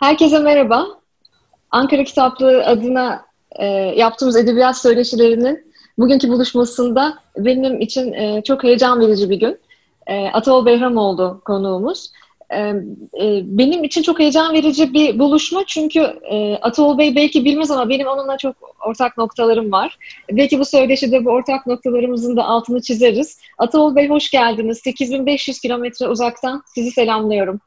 Herkese merhaba. Ankara Kitaplığı adına e, yaptığımız edebiyat söyleşilerinin bugünkü buluşmasında benim için e, çok heyecan verici bir gün. E, Ataol Behramoğlu konuğumuz. E, e, benim için çok heyecan verici bir buluşma çünkü e, Ataol Bey belki bilmez ama benim onunla çok ortak noktalarım var. Belki bu söyleşide bu ortak noktalarımızın da altını çizeriz. Ataol Bey hoş geldiniz. 8500 kilometre uzaktan sizi selamlıyorum.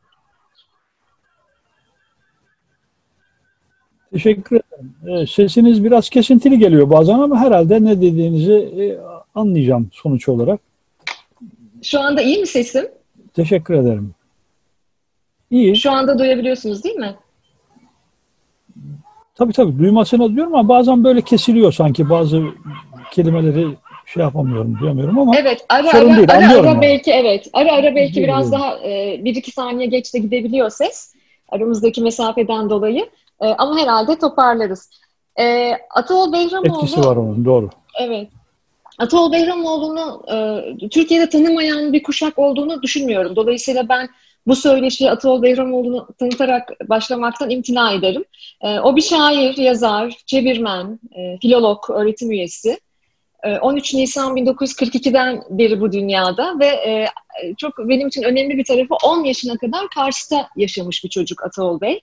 Teşekkür ederim. Sesiniz biraz kesintili geliyor bazen ama herhalde ne dediğinizi e, anlayacağım sonuç olarak. Şu anda iyi mi sesim? Teşekkür ederim. İyi. Şu anda duyabiliyorsunuz değil mi? Tabii tabii duymasını diyorum ama bazen böyle kesiliyor sanki bazı kelimeleri şey yapamıyorum, duyamıyorum ama Evet, ara ara, değil, ara, ara yani. belki evet. Ara ara belki biraz daha e, bir iki saniye geç de gidebiliyor ses. Aramızdaki mesafeden dolayı. E, ama herhalde toparlarız. E, Ataol Behramoğlu... Etkisi var onun, doğru. Evet. Ataol Behramoğlu'nu e, Türkiye'de tanımayan bir kuşak olduğunu düşünmüyorum. Dolayısıyla ben bu söyleşiyi Ataol Behramoğlu'nu tanıtarak başlamaktan imtina ederim. E, o bir şair, yazar, çevirmen, e, filolog, öğretim üyesi. 13 e, Nisan 1942'den beri bu dünyada ve e, çok benim için önemli bir tarafı 10 yaşına kadar Kars'ta yaşamış bir çocuk Ataol Bey.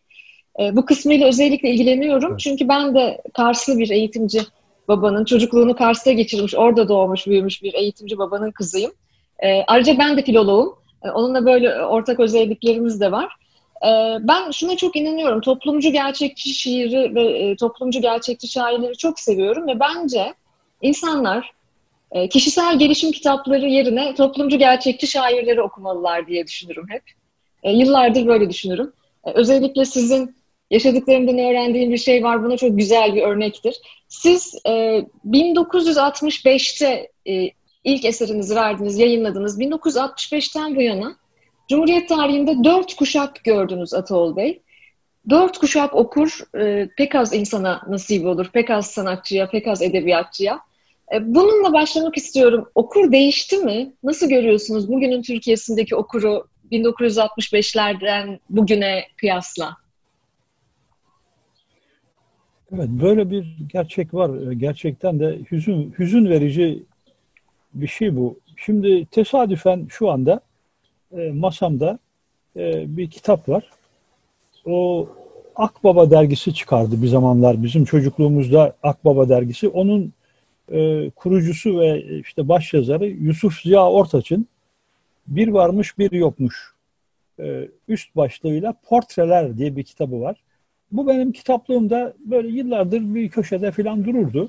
E, bu kısmıyla özellikle ilgileniyorum. Evet. Çünkü ben de Karslı bir eğitimci babanın, çocukluğunu Kars'ta geçirmiş, orada doğmuş, büyümüş bir eğitimci babanın kızıyım. E, ayrıca ben de filoloğum. E, onunla böyle ortak özelliklerimiz de var. E, ben şuna çok inanıyorum. Toplumcu gerçekçi şiiri ve e, toplumcu gerçekçi şairleri çok seviyorum ve bence insanlar e, kişisel gelişim kitapları yerine toplumcu gerçekçi şairleri okumalılar diye düşünürüm hep. E, yıllardır böyle düşünürüm. E, özellikle sizin yaşadıklarımdan öğrendiğim bir şey var. Buna çok güzel bir örnektir. Siz e, 1965'te e, ilk eserinizi verdiniz, yayınladınız. 1965'ten bu yana Cumhuriyet tarihinde dört kuşak gördünüz Ataol Bey. Dört kuşak okur, e, pek az insana nasip olur, pek az sanatçıya, pek az edebiyatçıya. E, bununla başlamak istiyorum. Okur değişti mi? Nasıl görüyorsunuz bugünün Türkiye'sindeki okuru 1965'lerden bugüne kıyasla? Evet, böyle bir gerçek var. Gerçekten de hüzün, hüzün verici bir şey bu. Şimdi tesadüfen şu anda e, masamda e, bir kitap var. O Akbaba dergisi çıkardı bir zamanlar bizim çocukluğumuzda Akbaba dergisi. Onun e, kurucusu ve işte başyazarı Yusuf Ziya Ortaç'ın Bir Varmış Bir Yokmuş üst başlığıyla Portreler diye bir kitabı var. Bu benim kitaplığımda böyle yıllardır bir köşede falan dururdu.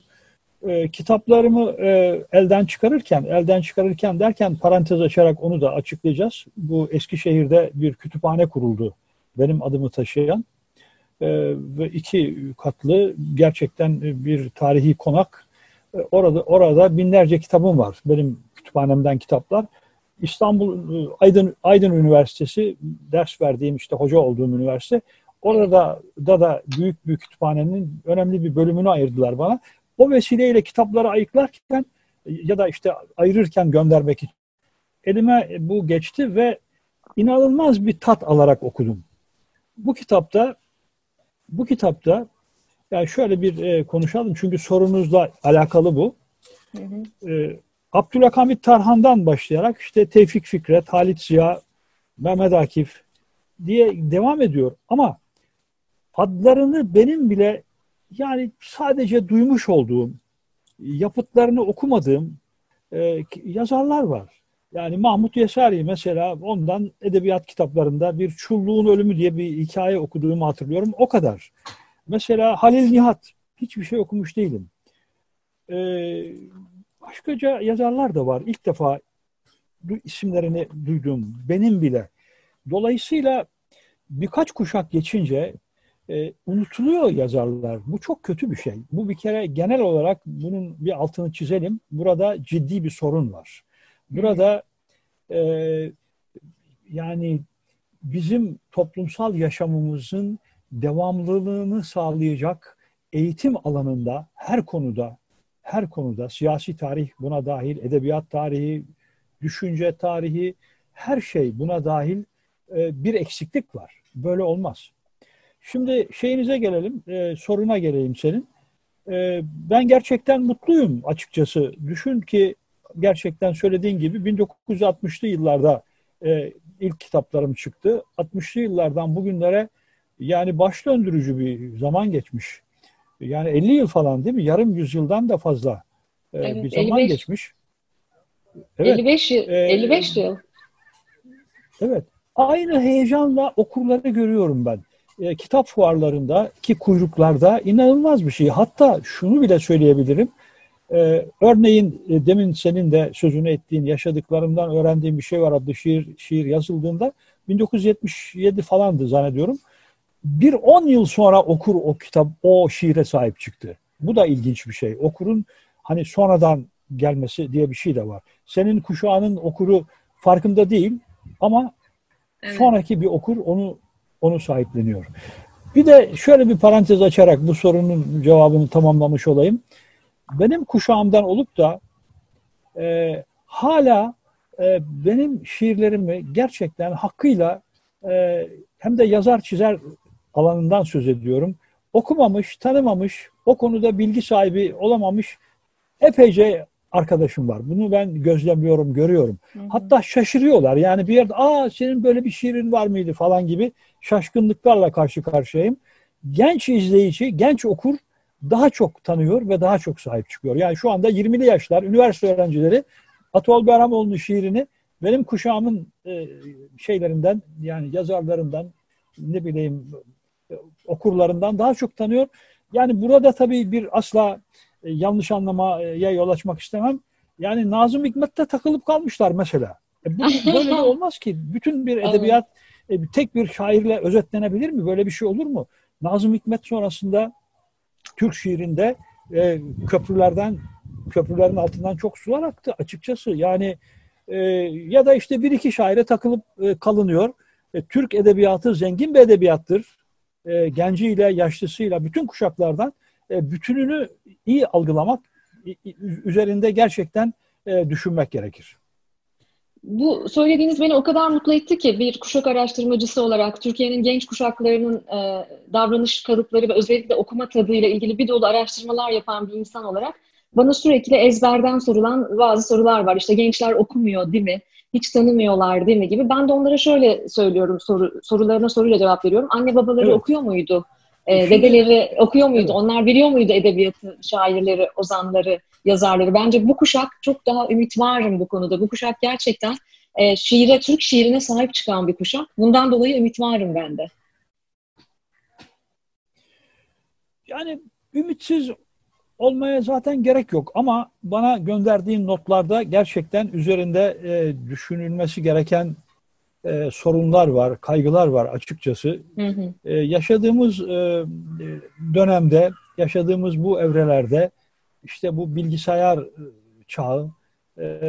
E, kitaplarımı e, elden çıkarırken, elden çıkarırken derken parantez açarak onu da açıklayacağız. Bu Eskişehir'de bir kütüphane kuruldu benim adımı taşıyan e, ve iki katlı gerçekten bir tarihi konak. E, orada orada binlerce kitabım var. Benim kütüphanemden kitaplar. İstanbul e, Aydın Aydın Üniversitesi ders verdiğim işte hoca olduğum üniversite Orada da da büyük bir kütüphanenin önemli bir bölümünü ayırdılar bana. O vesileyle kitapları ayıklarken ya da işte ayırırken göndermek için elime bu geçti ve inanılmaz bir tat alarak okudum. Bu kitapta bu kitapta yani şöyle bir e, konuşalım çünkü sorunuzla alakalı bu. Hı hı. E, Abdülhamit Tarhan'dan başlayarak işte Tevfik Fikret, Halit Ziya, Mehmet Akif diye devam ediyor. Ama adlarını benim bile yani sadece duymuş olduğum, yapıtlarını okumadığım e, yazarlar var. Yani Mahmut Yesari mesela ondan edebiyat kitaplarında bir Çulluğun Ölümü diye bir hikaye okuduğumu hatırlıyorum. O kadar. Mesela Halil Nihat. Hiçbir şey okumuş değilim. Ee, başkaca yazarlar da var. İlk defa isimlerini duydum. Benim bile. Dolayısıyla birkaç kuşak geçince e, unutuluyor yazarlar. Bu çok kötü bir şey. Bu bir kere genel olarak bunun bir altını çizelim. Burada ciddi bir sorun var. Burada e, yani bizim toplumsal yaşamımızın devamlılığını sağlayacak eğitim alanında her konuda her konuda siyasi tarih buna dahil, edebiyat tarihi, düşünce tarihi her şey buna dahil e, bir eksiklik var. Böyle olmaz. Şimdi şeyinize gelelim, e, soruna geleyim senin. E, ben gerçekten mutluyum açıkçası. Düşün ki gerçekten söylediğin gibi 1960'lı yıllarda e, ilk kitaplarım çıktı. 60'lı yıllardan bugünlere yani baş döndürücü bir zaman geçmiş. Yani 50 yıl falan değil mi? Yarım yüzyıldan da fazla e, evet, bir zaman 55, geçmiş. Evet, 55 yıl. E, 55 yıl. Evet. Aynı heyecanla okurları görüyorum ben. E, kitap fuarlarında ki kuyruklarda inanılmaz bir şey. Hatta şunu bile söyleyebilirim. E, örneğin e, demin senin de sözünü ettiğin yaşadıklarımdan öğrendiğim bir şey var adlı şiir, şiir yazıldığında 1977 falandı zannediyorum. Bir 10 yıl sonra okur o kitap o şiire sahip çıktı. Bu da ilginç bir şey. Okurun hani sonradan gelmesi diye bir şey de var. Senin kuşağının okuru farkında değil ama evet. sonraki bir okur onu onu sahipleniyor. Bir de şöyle bir parantez açarak bu sorunun cevabını tamamlamış olayım. Benim kuşağımdan olup da e, hala e, benim şiirlerimi gerçekten hakkıyla e, hem de yazar çizer alanından söz ediyorum. Okumamış, tanımamış, o konuda bilgi sahibi olamamış epeyce arkadaşım var. Bunu ben gözlemliyorum, görüyorum. Hı hı. Hatta şaşırıyorlar. Yani bir yerde aa senin böyle bir şiirin var mıydı falan gibi şaşkınlıklarla karşı karşıyayım. Genç izleyici, genç okur daha çok tanıyor ve daha çok sahip çıkıyor. Yani şu anda 20'li yaşlar, üniversite öğrencileri Atol Behramoğlu'nun şiirini benim kuşağımın e, şeylerinden yani yazarlarından ne bileyim okurlarından daha çok tanıyor. Yani burada tabii bir asla e, yanlış anlamaya yol açmak istemem. Yani Nazım Hikmet'te takılıp kalmışlar mesela. E, bu, böyle de olmaz ki. Bütün bir edebiyat e, tek bir şairle özetlenebilir mi? Böyle bir şey olur mu? Nazım Hikmet sonrasında Türk şiirinde e, köprülerden köprülerin altından çok sular aktı açıkçası. Yani e, ya da işte bir iki şaire takılıp e, kalınıyor. E, Türk edebiyatı zengin bir edebiyattır. E, genciyle, yaşlısıyla, bütün kuşaklardan e, bütününü iyi algılamak, üzerinde gerçekten e, düşünmek gerekir. Bu söylediğiniz beni o kadar mutlu etti ki bir kuşak araştırmacısı olarak Türkiye'nin genç kuşaklarının e, davranış kalıpları ve özellikle okuma tadıyla ilgili bir dolu araştırmalar yapan bir insan olarak bana sürekli ezberden sorulan bazı sorular var. İşte gençler okumuyor değil mi? Hiç tanımıyorlar değil mi gibi. Ben de onlara şöyle söylüyorum soru, sorularına soruyla cevap veriyorum. Anne babaları evet. okuyor muydu? E, dedeleri okuyor muydu? Evet. Onlar biliyor muydu edebiyatı, şairleri, ozanları, yazarları? Bence bu kuşak çok daha ümit varım bu konuda. Bu kuşak gerçekten e, şiire, Türk şiirine sahip çıkan bir kuşak. Bundan dolayı ümit varım ben de. Yani ümitsiz olmaya zaten gerek yok ama bana gönderdiğin notlarda gerçekten üzerinde e, düşünülmesi gereken e, sorunlar var, kaygılar var açıkçası. Hı hı. E, yaşadığımız e, dönemde, yaşadığımız bu evrelerde işte bu bilgisayar e, çağı, e,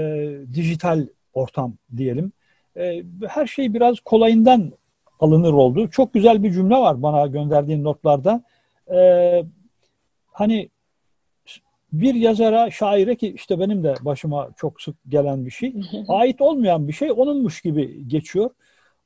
dijital ortam diyelim. E, her şey biraz kolayından alınır oldu. Çok güzel bir cümle var bana gönderdiğin notlarda. E, hani bir yazara, şaire ki işte benim de başıma çok sık gelen bir şey, ait olmayan bir şey onunmuş gibi geçiyor.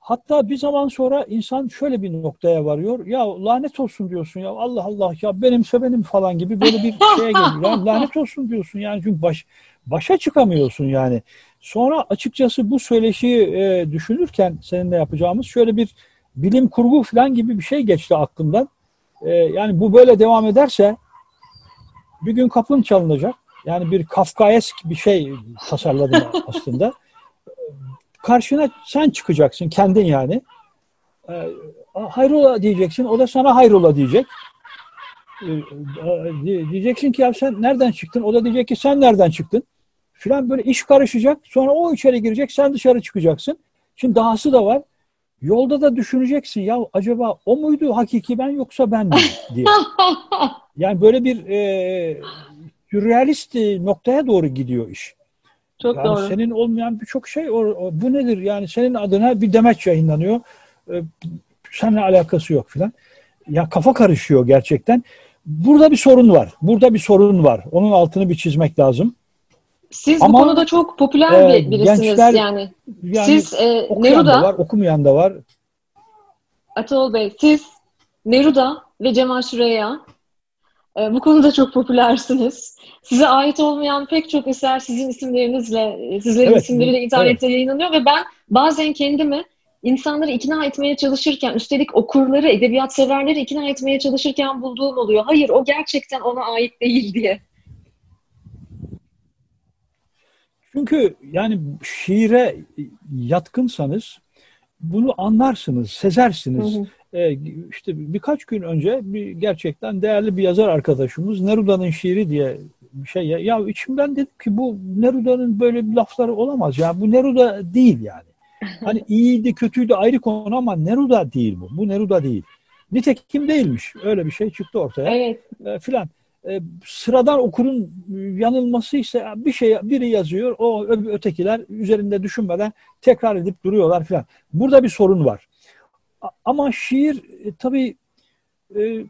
Hatta bir zaman sonra insan şöyle bir noktaya varıyor. Ya lanet olsun diyorsun ya Allah Allah ya benimse benim falan gibi böyle bir şeye geliyor. Yani lanet olsun diyorsun yani çünkü baş, başa çıkamıyorsun yani. Sonra açıkçası bu söyleşiyi e, düşünürken seninle yapacağımız şöyle bir bilim kurgu falan gibi bir şey geçti aklımdan. E, yani bu böyle devam ederse bir gün kapın çalınacak. Yani bir Kafkaesk bir şey tasarladım aslında. Karşına sen çıkacaksın kendin yani. E, hayrola diyeceksin. O da sana hayrola diyecek. E, diyeceksin ki ya sen nereden çıktın? O da diyecek ki sen nereden çıktın? Filan böyle iş karışacak. Sonra o içeri girecek. Sen dışarı çıkacaksın. Şimdi dahası da var. Yolda da düşüneceksin ya acaba o muydu hakiki ben yoksa ben mi diye. Yani böyle bir e, sürrealist noktaya doğru gidiyor iş. Çok yani doğru. Senin olmayan birçok şey o, o, bu nedir? Yani senin adına bir demeç yayınlanıyor. E, seninle alakası yok filan. Ya kafa karışıyor gerçekten. Burada bir sorun var. Burada bir sorun var. Onun altını bir çizmek lazım. Siz Ama, bu konuda çok popüler e, birisiniz gençler, yani. yani. Siz e, Neruda, da var, okumayan da var. Atol Bey, siz Neruda ve Cemal Süreya. E, bu konuda çok popülersiniz. Size ait olmayan pek çok eser sizin isimlerinizle, sizlerin evet, isimleriyle internette evet. yayınlanıyor ve ben bazen kendimi insanları ikna etmeye çalışırken, üstelik okurları, edebiyat severleri ikna etmeye çalışırken bulduğum oluyor. Hayır, o gerçekten ona ait değil diye. Çünkü yani şiire yatkınsanız bunu anlarsınız, sezersiniz. Hı hı. Ee, işte birkaç gün önce bir gerçekten değerli bir yazar arkadaşımız Neruda'nın şiiri diye bir şey ya, ya içimden dedim ki bu Neruda'nın böyle bir lafları olamaz ya bu Neruda değil yani. Hani iyiydi kötüydü ayrı konu ama Neruda değil bu. Bu Neruda değil. Nitekim değilmiş. Öyle bir şey çıktı ortaya. Evet. E, filan. E, sıradan okurun yanılması ise bir şey biri yazıyor o ötekiler üzerinde düşünmeden tekrar edip duruyorlar filan. Burada bir sorun var. Ama şiir e, tabii e,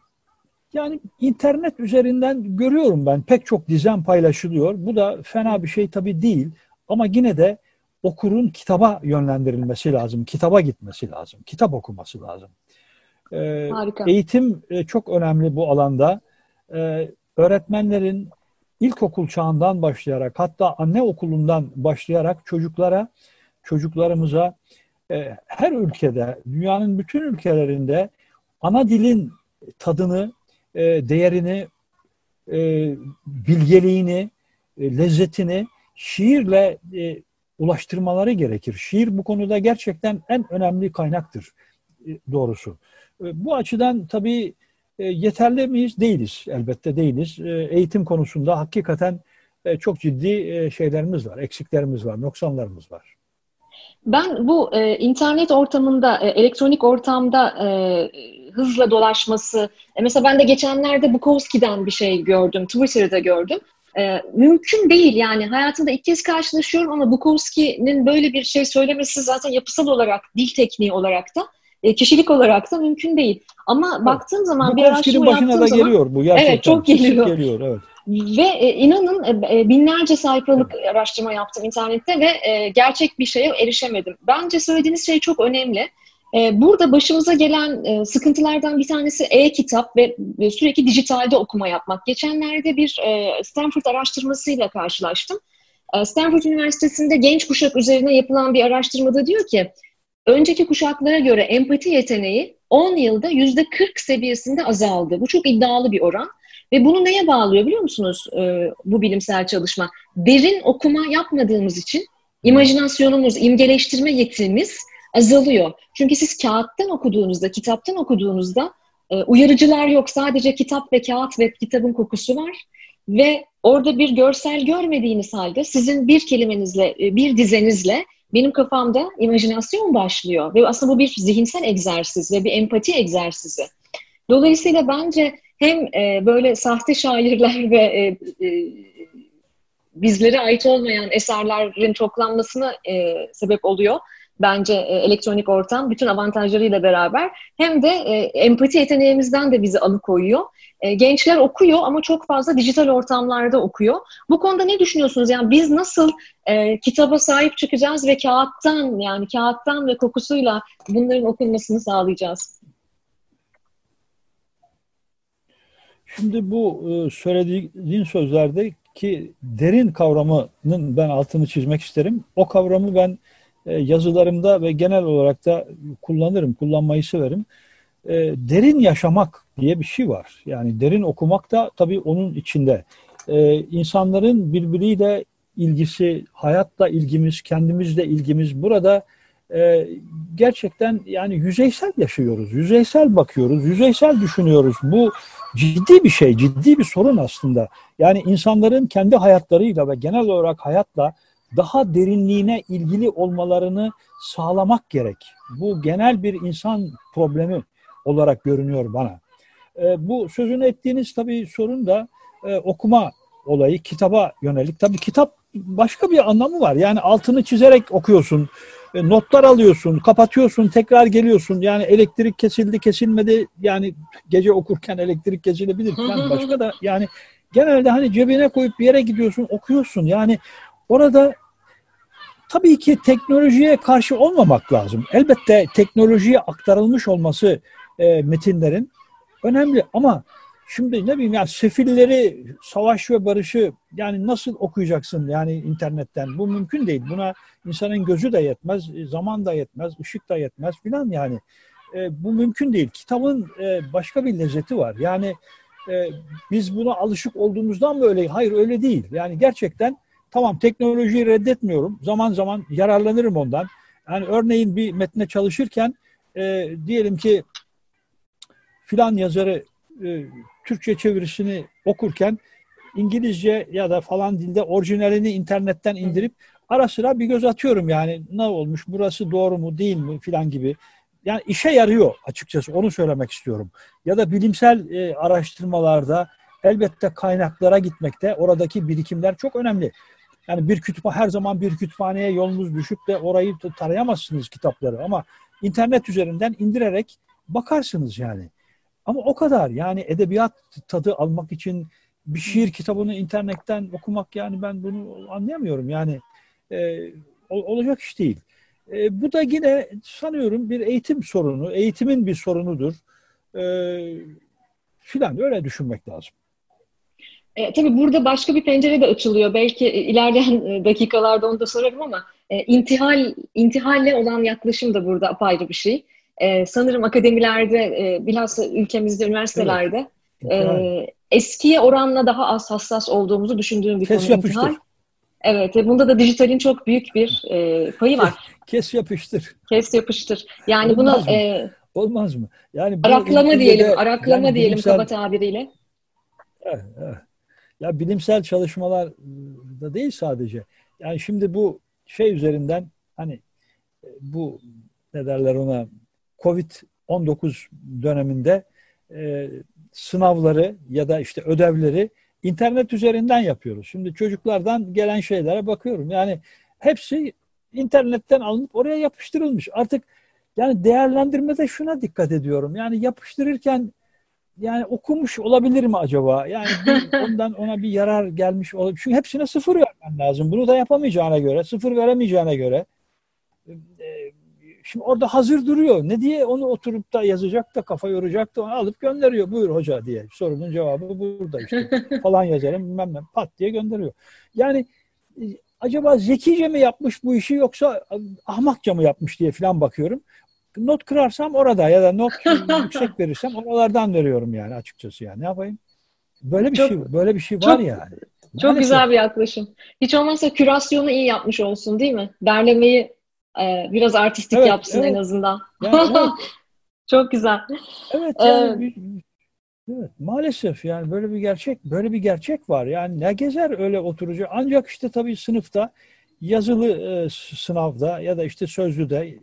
yani internet üzerinden görüyorum ben pek çok dizen paylaşılıyor. Bu da fena bir şey tabii değil. Ama yine de okurun kitaba yönlendirilmesi lazım. Kitaba gitmesi lazım. Kitap okuması lazım. Ee, Harika. Eğitim e, çok önemli bu alanda. Ee, öğretmenlerin ilkokul çağından başlayarak hatta anne okulundan başlayarak çocuklara, çocuklarımıza e, her ülkede, dünyanın bütün ülkelerinde ana dilin tadını, e, değerini, e, bilgeliğini, e, lezzetini şiirle e, ulaştırmaları gerekir. Şiir bu konuda gerçekten en önemli kaynaktır e, doğrusu. E, bu açıdan tabii e, yeterli miyiz? Değiliz. Elbette değiliz. Eğitim konusunda hakikaten çok ciddi şeylerimiz var, eksiklerimiz var, noksanlarımız var. Ben bu e, internet ortamında, e, elektronik ortamda e, hızla dolaşması, e, mesela ben de geçenlerde Bukowski'den bir şey gördüm, Twitter'da gördüm. E, mümkün değil yani hayatımda ilk kez karşılaşıyorum ama Bukowski'nin böyle bir şey söylemesi zaten yapısal olarak, dil tekniği olarak da e, kişilik olarak da mümkün değil. Ama evet. baktığım zaman bir araştırma başına da zaman, geliyor bu gerçekten. Evet çok geliyor. geliyor evet. Ve e, inanın e, e, binlerce sayfalık evet. araştırma yaptım internette ve e, gerçek bir şeye erişemedim. Bence söylediğiniz şey çok önemli. E, burada başımıza gelen e, sıkıntılardan bir tanesi e-kitap ve, sürekli dijitalde okuma yapmak. Geçenlerde bir Stanford araştırmasıyla karşılaştım. Stanford Üniversitesi'nde genç kuşak üzerine yapılan bir araştırmada diyor ki önceki kuşaklara göre empati yeteneği 10 yılda %40 seviyesinde azaldı. Bu çok iddialı bir oran. Ve bunu neye bağlıyor biliyor musunuz e, bu bilimsel çalışma? Derin okuma yapmadığımız için imajinasyonumuz, imgeleştirme yetimiz azalıyor. Çünkü siz kağıttan okuduğunuzda, kitaptan okuduğunuzda e, uyarıcılar yok. Sadece kitap ve kağıt ve kitabın kokusu var. Ve orada bir görsel görmediğiniz halde sizin bir kelimenizle, e, bir dizenizle benim kafamda imajinasyon başlıyor. Ve aslında bu bir zihinsel egzersiz ve bir empati egzersizi. Dolayısıyla bence hem e, böyle sahte şairler ve e, e, bizlere ait olmayan eserlerin çoklanmasına e, sebep oluyor bence e, elektronik ortam bütün avantajlarıyla beraber hem de e, empati yeteneğimizden de bizi alıkoyuyor. E, gençler okuyor ama çok fazla dijital ortamlarda okuyor. Bu konuda ne düşünüyorsunuz? Yani biz nasıl e, kitaba sahip çıkacağız ve kağıttan yani kağıttan ve kokusuyla bunların okunmasını sağlayacağız? Şimdi bu e, söylediğin sözlerde ki derin kavramının ben altını çizmek isterim. O kavramı ben yazılarımda ve genel olarak da kullanırım, kullanmayı severim. E, derin yaşamak diye bir şey var. Yani derin okumak da tabii onun içinde. E, insanların birbiriyle ilgisi, hayatla ilgimiz, kendimizle ilgimiz burada gerçekten yani yüzeysel yaşıyoruz, yüzeysel bakıyoruz, yüzeysel düşünüyoruz. Bu ciddi bir şey, ciddi bir sorun aslında. Yani insanların kendi hayatlarıyla ve genel olarak hayatla daha derinliğine ilgili olmalarını sağlamak gerek. Bu genel bir insan problemi olarak görünüyor bana. E, bu sözünü ettiğiniz tabii sorun da e, okuma olayı, kitaba yönelik. Tabii kitap başka bir anlamı var. Yani altını çizerek okuyorsun, e, notlar alıyorsun, kapatıyorsun, tekrar geliyorsun. Yani elektrik kesildi, kesilmedi. Yani gece okurken elektrik kesilebilir falan. Başka da yani genelde hani cebine koyup bir yere gidiyorsun, okuyorsun. Yani orada tabii ki teknolojiye karşı olmamak lazım. Elbette teknolojiye aktarılmış olması e, metinlerin önemli ama şimdi ne bileyim ya sefilleri, savaş ve barışı yani nasıl okuyacaksın yani internetten? Bu mümkün değil. Buna insanın gözü de yetmez, zaman da yetmez, ışık da yetmez filan yani. E, bu mümkün değil. Kitabın e, başka bir lezzeti var. Yani e, biz buna alışık olduğumuzdan mı öyle? Hayır öyle değil. Yani gerçekten tamam teknolojiyi reddetmiyorum. Zaman zaman yararlanırım ondan. Yani örneğin bir metne çalışırken e, diyelim ki filan yazarı e, Türkçe çevirisini okurken İngilizce ya da falan dilde orijinalini internetten indirip ara sıra bir göz atıyorum yani ne olmuş burası doğru mu değil mi filan gibi. Yani işe yarıyor açıkçası onu söylemek istiyorum. Ya da bilimsel e, araştırmalarda elbette kaynaklara gitmekte oradaki birikimler çok önemli. Yani bir kütüphane her zaman bir kütüphaneye yolunuz düşüp de orayı tarayamazsınız kitapları ama internet üzerinden indirerek bakarsınız yani. Ama o kadar yani edebiyat tadı almak için bir şiir kitabını internetten okumak yani ben bunu anlayamıyorum. Yani e, olacak iş değil. E, bu da yine sanıyorum bir eğitim sorunu, eğitimin bir sorunudur. E, filan öyle düşünmek lazım. E, tabii burada başka bir pencere de açılıyor. Belki ilerleyen e, dakikalarda onu da sorarım ama e, intihal intihalle olan yaklaşım da burada apayrı bir şey. E, sanırım akademilerde, e, bilhassa ülkemizde, üniversitelerde evet. e, eskiye oranla daha az hassas olduğumuzu düşündüğüm bir Kes konu yapıştır. intihal. Evet, ve bunda da dijitalin çok büyük bir e, payı var. Kes yapıştır. Kes yapıştır. Yani Olmaz buna... Mı? E, Olmaz mı? Yani araklama diyelim, de, araklama yani diyelim bilimsel, kaba tabiriyle. Evet, evet. Ya bilimsel çalışmalar da değil sadece. Yani şimdi bu şey üzerinden hani e, bu ne derler ona Covid-19 döneminde e, sınavları ya da işte ödevleri internet üzerinden yapıyoruz. Şimdi çocuklardan gelen şeylere bakıyorum. Yani hepsi internetten alınıp oraya yapıştırılmış. Artık yani değerlendirmede şuna dikkat ediyorum. Yani yapıştırırken yani okumuş olabilir mi acaba? Yani bir, ondan ona bir yarar gelmiş olabilir. Çünkü hepsine sıfır vermen lazım. Bunu da yapamayacağına göre, sıfır veremeyeceğine göre. E, şimdi orada hazır duruyor. Ne diye onu oturup da yazacak da kafa yoracak da onu alıp gönderiyor. Buyur hoca diye. Sorunun cevabı burada işte. Falan yazarım bilmem ne. Pat diye gönderiyor. Yani e, acaba zekice mi yapmış bu işi yoksa ahmakça mı yapmış diye falan bakıyorum not kırarsam orada ya da not yüksek verirsem oralardan veriyorum yani açıkçası yani. Ne yapayım? Böyle bir çok, şey böyle bir şey var çok, yani. Çok güzel bir yaklaşım. Hiç olmazsa kürasyonu iyi yapmış olsun değil mi? Derlemeyi e, biraz artistik evet, yapsın evet. en azından. Yani, evet. çok güzel. Evet yani ee, Evet, maalesef yani böyle bir gerçek böyle bir gerçek var. Yani ne gezer öyle oturucu. Ancak işte tabii sınıfta yazılı e, sınavda ya da işte sözlüde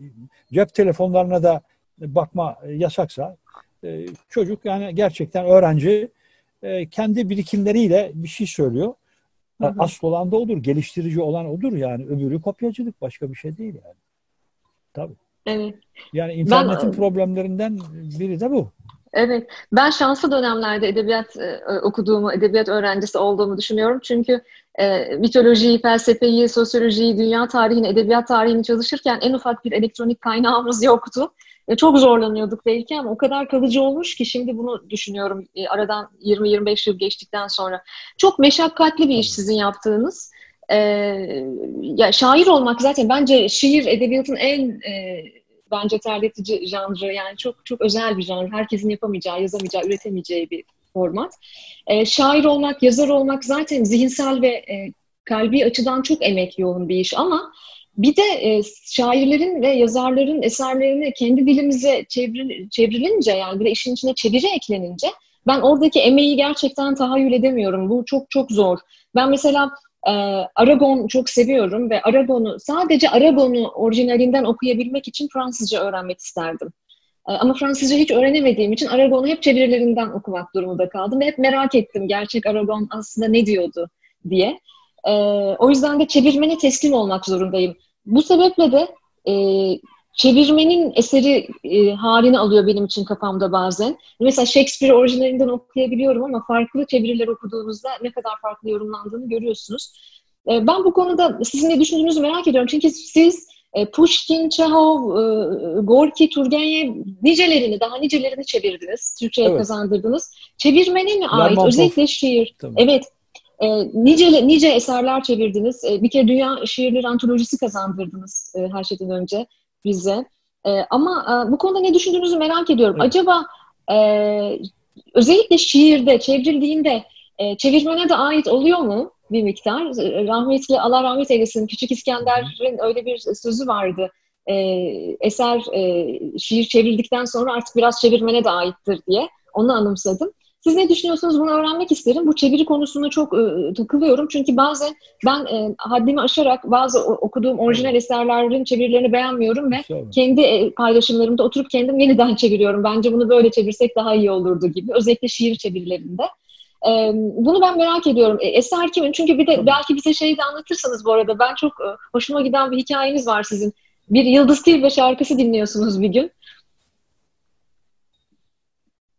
cep telefonlarına da bakma yasaksa e, çocuk yani gerçekten öğrenci e, kendi birikimleriyle bir şey söylüyor. Hı hı. Asıl olan da odur, geliştirici olan odur yani. Öbürü kopyacılık başka bir şey değil yani. Tabii. Evet. Yani internetin ben, problemlerinden biri de bu. Evet, ben şanslı dönemlerde edebiyat e, okuduğumu, edebiyat öğrencisi olduğumu düşünüyorum. Çünkü e, mitolojiyi, felsefeyi, sosyolojiyi, dünya tarihini, edebiyat tarihini çalışırken en ufak bir elektronik kaynağımız yoktu. E, çok zorlanıyorduk belki ama o kadar kalıcı olmuş ki şimdi bunu düşünüyorum e, aradan 20-25 yıl geçtikten sonra. Çok meşakkatli bir iş sizin yaptığınız. E, ya şair olmak zaten bence şiir edebiyatın en e, bence terletici janrı yani çok çok özel bir janr. Herkesin yapamayacağı, yazamayacağı, üretemeyeceği bir format. E, şair olmak, yazar olmak zaten zihinsel ve e, kalbi açıdan çok emek yoğun bir iş ama bir de e, şairlerin ve yazarların eserlerini kendi dilimize çevril, çevrilince yani bir de işin içine çeviri eklenince ben oradaki emeği gerçekten tahayyül edemiyorum. Bu çok çok zor. Ben mesela e, Aragon çok seviyorum ve Aragon'u sadece Aragon'u orijinalinden okuyabilmek için Fransızca öğrenmek isterdim. E, ama Fransızca hiç öğrenemediğim için Aragon'u hep çevirilerinden okumak durumunda kaldım ve hep merak ettim gerçek Aragon aslında ne diyordu diye. E, o yüzden de çevirmene teslim olmak zorundayım. Bu sebeple de e, çevirmenin eseri e, halini alıyor benim için kafamda bazen. Mesela Shakespeare orijinalinden okuyabiliyorum ama farklı çeviriler okuduğunuzda ne kadar farklı yorumlandığını görüyorsunuz. E, ben bu konuda sizin ne düşündüğünüzü merak ediyorum. Çünkü siz E, Pushkin, Çehov, e, Gorki, Turgenev nicelerini, daha nicelerini çevirdiniz. Türkçe'ye evet. kazandırdınız. Çevirmene mi ait? Lermontov. Özellikle şiir. Tamam. Evet. E, nice, nice eserler çevirdiniz. E, bir kere Dünya Şiirleri Antolojisi kazandırdınız e, her şeyden önce bize. E, ama e, bu konuda ne düşündüğünüzü merak ediyorum. Evet. Acaba e, özellikle şiirde, çevrildiğinde e, çevirmene de ait oluyor mu bir miktar? Rahmetli, Allah rahmet eylesin, Küçük İskender'in öyle bir sözü vardı. E, eser, e, şiir çevrildikten sonra artık biraz çevirmene de aittir diye. Onu anımsadım. Siz ne düşünüyorsunuz bunu öğrenmek isterim. Bu çeviri konusunda çok e, takılıyorum. Çünkü bazen ben e, haddimi aşarak bazı okuduğum orijinal eserlerin çevirilerini beğenmiyorum ve kendi e, paylaşımlarımda oturup kendim yeniden çeviriyorum. Bence bunu böyle çevirsek daha iyi olurdu gibi. Özellikle şiir çevirilerinde. E, bunu ben merak ediyorum. E, eser kimin? Çünkü bir de belki bize şeyi de anlatırsanız bu arada. Ben çok e, hoşuma giden bir hikayeniz var sizin. Bir Yıldız Tilbe şarkısı dinliyorsunuz bir gün.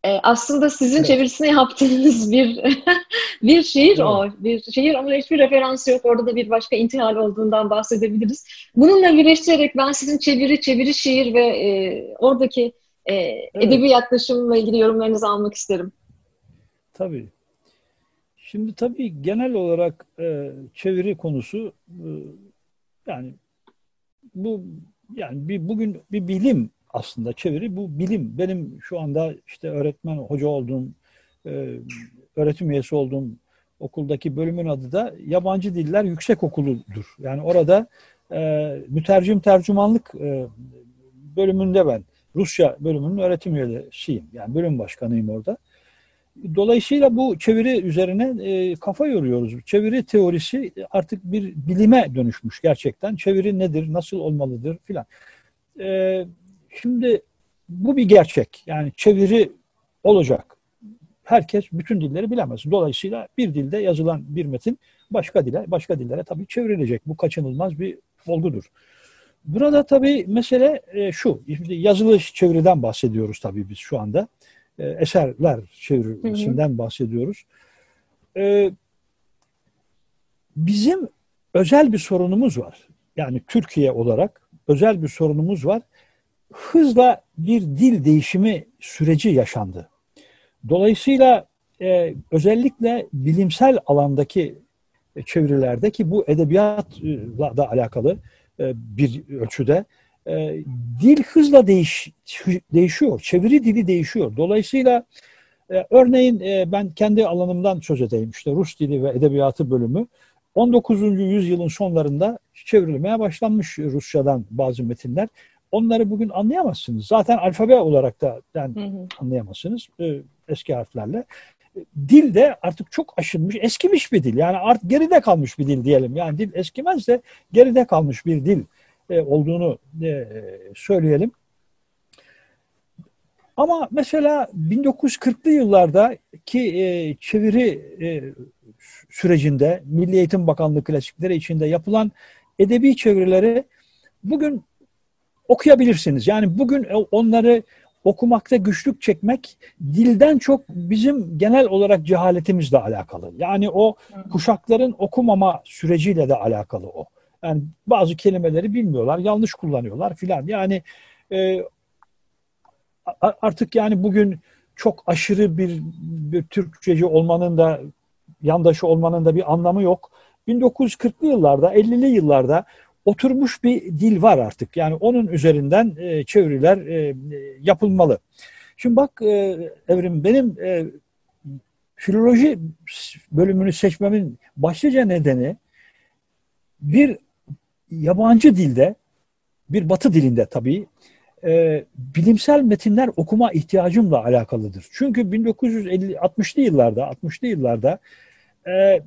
E, aslında sizin evet. çevirisini yaptığınız bir bir şiir o. Bir şiir ama hiçbir referans yok. Orada da bir başka intihal olduğundan bahsedebiliriz. Bununla birleştirerek ben sizin çeviri, çeviri şiir ve e, oradaki e, evet. edebi yaklaşımla ilgili yorumlarınızı almak isterim. Tabii. Şimdi tabii genel olarak e, çeviri konusu e, yani bu yani bir bugün bir bilim aslında çeviri bu bilim. Benim şu anda işte öğretmen hoca olduğum e, öğretim üyesi olduğum okuldaki bölümün adı da Yabancı Diller Yüksek Okulu'dur. Yani orada e, mütercim tercümanlık e, bölümünde ben Rusça bölümünün öğretim üyesiyim. Yani bölüm başkanıyım orada. Dolayısıyla bu çeviri üzerine e, kafa yoruyoruz. Çeviri teorisi artık bir bilime dönüşmüş gerçekten. Çeviri nedir, nasıl olmalıdır filan. E, şimdi bu bir gerçek. Yani çeviri olacak. Herkes bütün dilleri bilemez. Dolayısıyla bir dilde yazılan bir metin başka dile, başka dillere tabii çevrilecek. Bu kaçınılmaz bir olgudur. Burada tabii mesele e, şu. Şimdi yazılı çeviriden bahsediyoruz tabii biz şu anda. E, eserler çevirisinden bahsediyoruz. E, bizim özel bir sorunumuz var. Yani Türkiye olarak özel bir sorunumuz var. Hızla bir dil değişimi süreci yaşandı. Dolayısıyla e, özellikle bilimsel alandaki çevirilerde ki bu edebiyatla da alakalı bir ölçüde e, dil hızla değiş, değişiyor. Çeviri dili değişiyor. Dolayısıyla e, örneğin e, ben kendi alanımdan söz edeyim. İşte Rus dili ve edebiyatı bölümü 19. yüzyılın sonlarında çevrilmeye başlanmış Rusçadan bazı metinler. Onları bugün anlayamazsınız. Zaten alfabe olarak da yani hı hı. anlayamazsınız e, eski harflerle. Dil de artık çok aşınmış, eskimiş bir dil. Yani artık geride kalmış bir dil diyelim. Yani dil eskimez de geride kalmış bir dil olduğunu e, söyleyelim. Ama mesela 1940'lı yıllardaki e, çeviri sürecinde Milli Eğitim Bakanlığı klasikleri içinde yapılan edebi çevirileri bugün okuyabilirsiniz. Yani bugün onları okumakta güçlük çekmek dilden çok bizim genel olarak cehaletimizle alakalı. Yani o kuşakların okumama süreciyle de alakalı o. Yani bazı kelimeleri bilmiyorlar, yanlış kullanıyorlar filan. Yani e, artık yani bugün çok aşırı bir, bir Türkçeci olmanın da yandaşı olmanın da bir anlamı yok. 1940'lı yıllarda, 50'li yıllarda oturmuş bir dil var artık. Yani onun üzerinden e, çeviriler e, yapılmalı. Şimdi bak e, Evrim benim e, filoloji bölümünü seçmemin başlıca nedeni bir yabancı dilde, bir batı dilinde tabii, e, bilimsel metinler okuma ihtiyacımla alakalıdır. Çünkü 1960'lı yıllarda, 60'lı yıllarda e,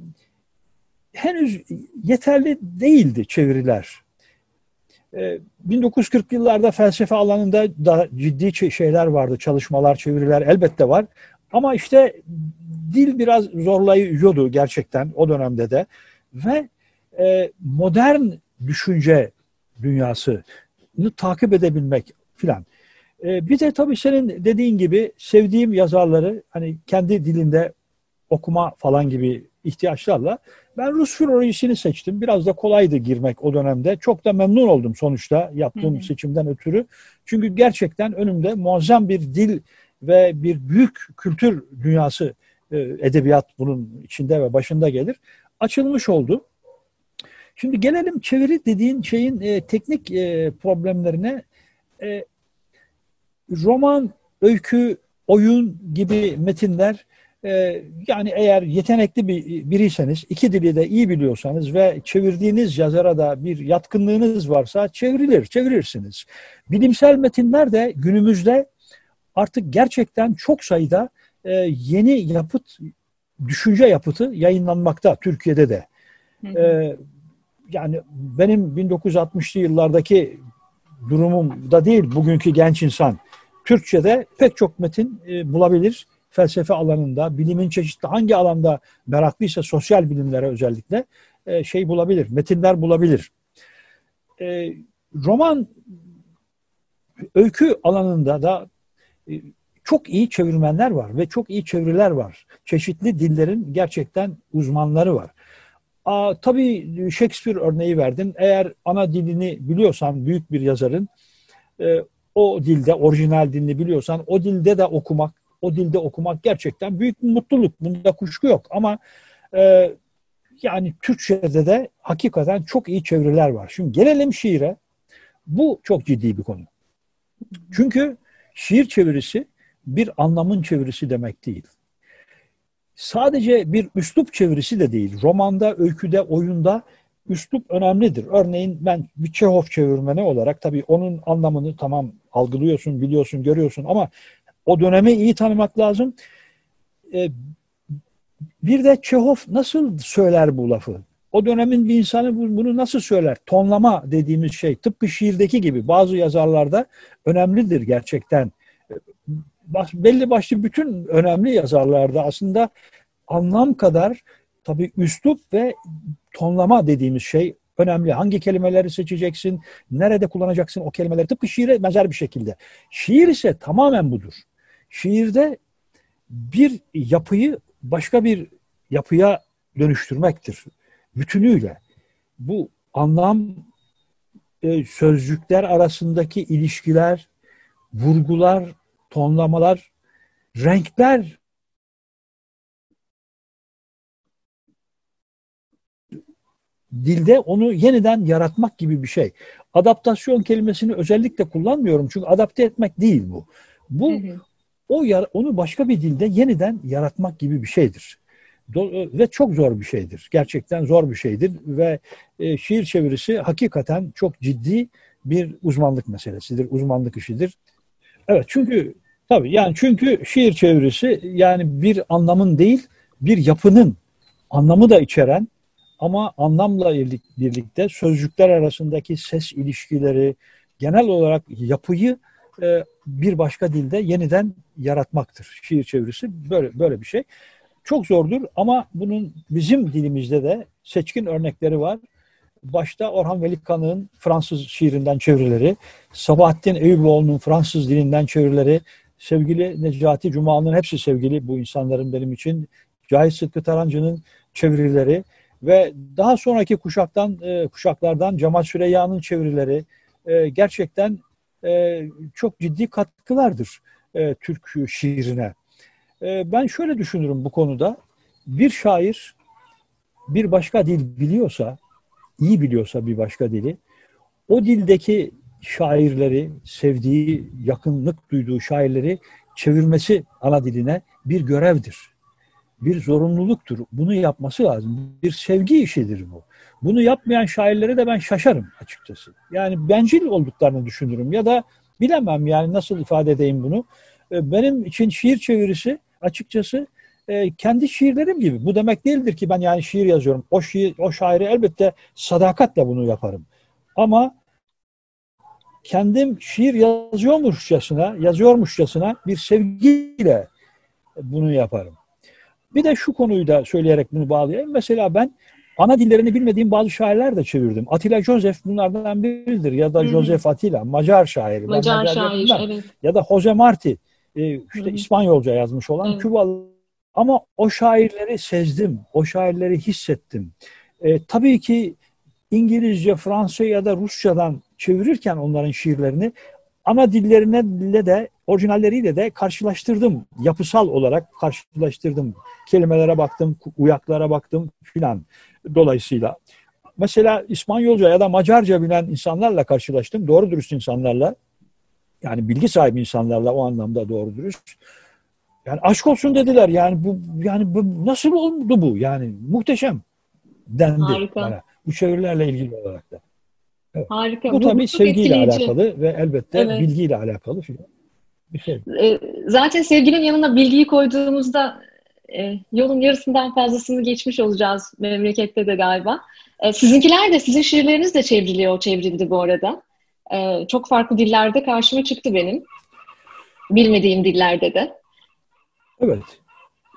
henüz yeterli değildi çeviriler. E, 1940 yıllarda felsefe alanında da ciddi şeyler vardı, çalışmalar, çeviriler elbette var. Ama işte dil biraz zorlayıyordu gerçekten o dönemde de. Ve e, modern düşünce dünyasını takip edebilmek filan. E, bir de tabii senin dediğin gibi sevdiğim yazarları hani kendi dilinde okuma falan gibi ihtiyaçlarla ben Rus filolojisini seçtim. Biraz da kolaydı girmek o dönemde. Çok da memnun oldum sonuçta yaptığım hı hı. seçimden ötürü. Çünkü gerçekten önümde muazzam bir dil ve bir büyük kültür dünyası e, edebiyat bunun içinde ve başında gelir. Açılmış oldu. Şimdi gelelim çeviri dediğin şeyin e, teknik e, problemlerine. E, roman, öykü, oyun gibi metinler e, yani eğer yetenekli bir biriyseniz, iki dili de iyi biliyorsanız ve çevirdiğiniz yazara da bir yatkınlığınız varsa çevrilir, çevirirsiniz. Bilimsel metinler de günümüzde artık gerçekten çok sayıda e, yeni yapıt, düşünce yapıtı yayınlanmakta Türkiye'de de. E, yani benim 1960'lı yıllardaki durumum da değil bugünkü genç insan. Türkçe'de pek çok metin e, bulabilir. Felsefe alanında, bilimin çeşitli hangi alanda meraklıysa sosyal bilimlere özellikle e, şey bulabilir, metinler bulabilir. E, roman öykü alanında da çok iyi çevirmenler var ve çok iyi çeviriler var. Çeşitli dillerin gerçekten uzmanları var. Aa, tabii Shakespeare örneği verdin. Eğer ana dilini biliyorsan büyük bir yazarın e, o dilde orijinal dilini biliyorsan o dilde de okumak o dilde okumak gerçekten büyük bir mutluluk. Bunda kuşku yok ama e, yani Türkçe'de de hakikaten çok iyi çeviriler var. Şimdi gelelim şiire. Bu çok ciddi bir konu. Çünkü şiir çevirisi bir anlamın çevirisi demek değil. Sadece bir üslup çevirisi de değil. Romanda, öyküde, oyunda üslup önemlidir. Örneğin ben bir Çehov çevirmeni olarak tabii onun anlamını tamam algılıyorsun, biliyorsun, görüyorsun ama o dönemi iyi tanımak lazım. Ee, bir de Çehov nasıl söyler bu lafı? O dönemin bir insanı bunu nasıl söyler? Tonlama dediğimiz şey tıpkı şiirdeki gibi bazı yazarlarda önemlidir gerçekten. Belli başlı bütün önemli yazarlarda aslında anlam kadar tabii üslup ve tonlama dediğimiz şey önemli. Hangi kelimeleri seçeceksin, nerede kullanacaksın o kelimeleri tıpkı şiire benzer bir şekilde. Şiir ise tamamen budur. Şiirde bir yapıyı başka bir yapıya dönüştürmektir. Bütünüyle. Bu anlam e, sözcükler arasındaki ilişkiler, vurgular, tonlamalar, renkler dilde onu yeniden yaratmak gibi bir şey. Adaptasyon kelimesini özellikle kullanmıyorum çünkü adapte etmek değil bu. Bu hı hı. o onu başka bir dilde yeniden yaratmak gibi bir şeydir. Do ve çok zor bir şeydir. Gerçekten zor bir şeydir ve e, şiir çevirisi hakikaten çok ciddi bir uzmanlık meselesidir, uzmanlık işidir. Evet çünkü tabii yani çünkü şiir çevirisi yani bir anlamın değil bir yapının anlamı da içeren ama anlamla birlikte sözcükler arasındaki ses ilişkileri, genel olarak yapıyı e, bir başka dilde yeniden yaratmaktır. Şiir çevirisi böyle böyle bir şey. Çok zordur ama bunun bizim dilimizde de seçkin örnekleri var. Başta Orhan Velikanık'ın Fransız şiirinden çevirileri, Sabahattin Eyüboğlu'nun Fransız dilinden çevirileri, sevgili Necati Cumalı'nın hepsi sevgili bu insanların benim için. Cahit Sıtkı Tarancı'nın çevirileri, ve daha sonraki kuşaktan e, kuşaklardan Cemal Süreyya'nın çevirileri e, gerçekten e, çok ciddi katkılardır Türk şiirine. Ben şöyle düşünürüm bu konuda. Bir şair bir başka dil biliyorsa, iyi biliyorsa bir başka dili, o dildeki şairleri, sevdiği, yakınlık duyduğu şairleri çevirmesi ana diline bir görevdir bir zorunluluktur. Bunu yapması lazım. Bir sevgi işidir bu. Bunu yapmayan şairlere de ben şaşarım açıkçası. Yani bencil olduklarını düşünürüm ya da bilemem yani nasıl ifade edeyim bunu. Ee, benim için şiir çevirisi açıkçası e, kendi şiirlerim gibi. Bu demek değildir ki ben yani şiir yazıyorum. O şiir, o şairi elbette sadakatle bunu yaparım. Ama kendim şiir yazıyormuşçasına, yazıyormuşçasına bir sevgiyle bunu yaparım. Bir de şu konuyu da söyleyerek bunu bağlayayım. Mesela ben ana dillerini bilmediğim bazı şairler de çevirdim. Atilla Joseph bunlardan biridir ya da Hı-hı. Joseph Atilla Macar şairi. Macar, Macar şair evet. Ya da Jose Marti e, işte Hı-hı. İspanyolca yazmış olan Kübalı Ama o şairleri sezdim, o şairleri hissettim. E, tabii ki İngilizce, Fransızca ya da Rusçadan çevirirken onların şiirlerini ana dillerine de orijinalleriyle de karşılaştırdım. Yapısal olarak karşılaştırdım. Kelimelere baktım, uyaklara baktım filan. Dolayısıyla mesela İspanyolca ya da Macarca bilen insanlarla karşılaştım. Doğru dürüst insanlarla. Yani bilgi sahibi insanlarla o anlamda doğru dürüst. Yani aşk olsun dediler. Yani bu yani bu, nasıl oldu bu? Yani muhteşem dendi Harika. bana. Bu çevirilerle ilgili olarak da. Evet. Harika. Bu, bu tabii sevgiyle alakalı ve elbette evet. bilgiyle alakalı bir şey. E, zaten sevginin yanına bilgiyi koyduğumuzda e, yolun yarısından fazlasını geçmiş olacağız memlekette de galiba. E, sizinkiler de, sizin şiirleriniz de çevriliyor, çevrildi bu arada. Çok farklı dillerde karşıma çıktı benim. Bilmediğim dillerde de. Evet.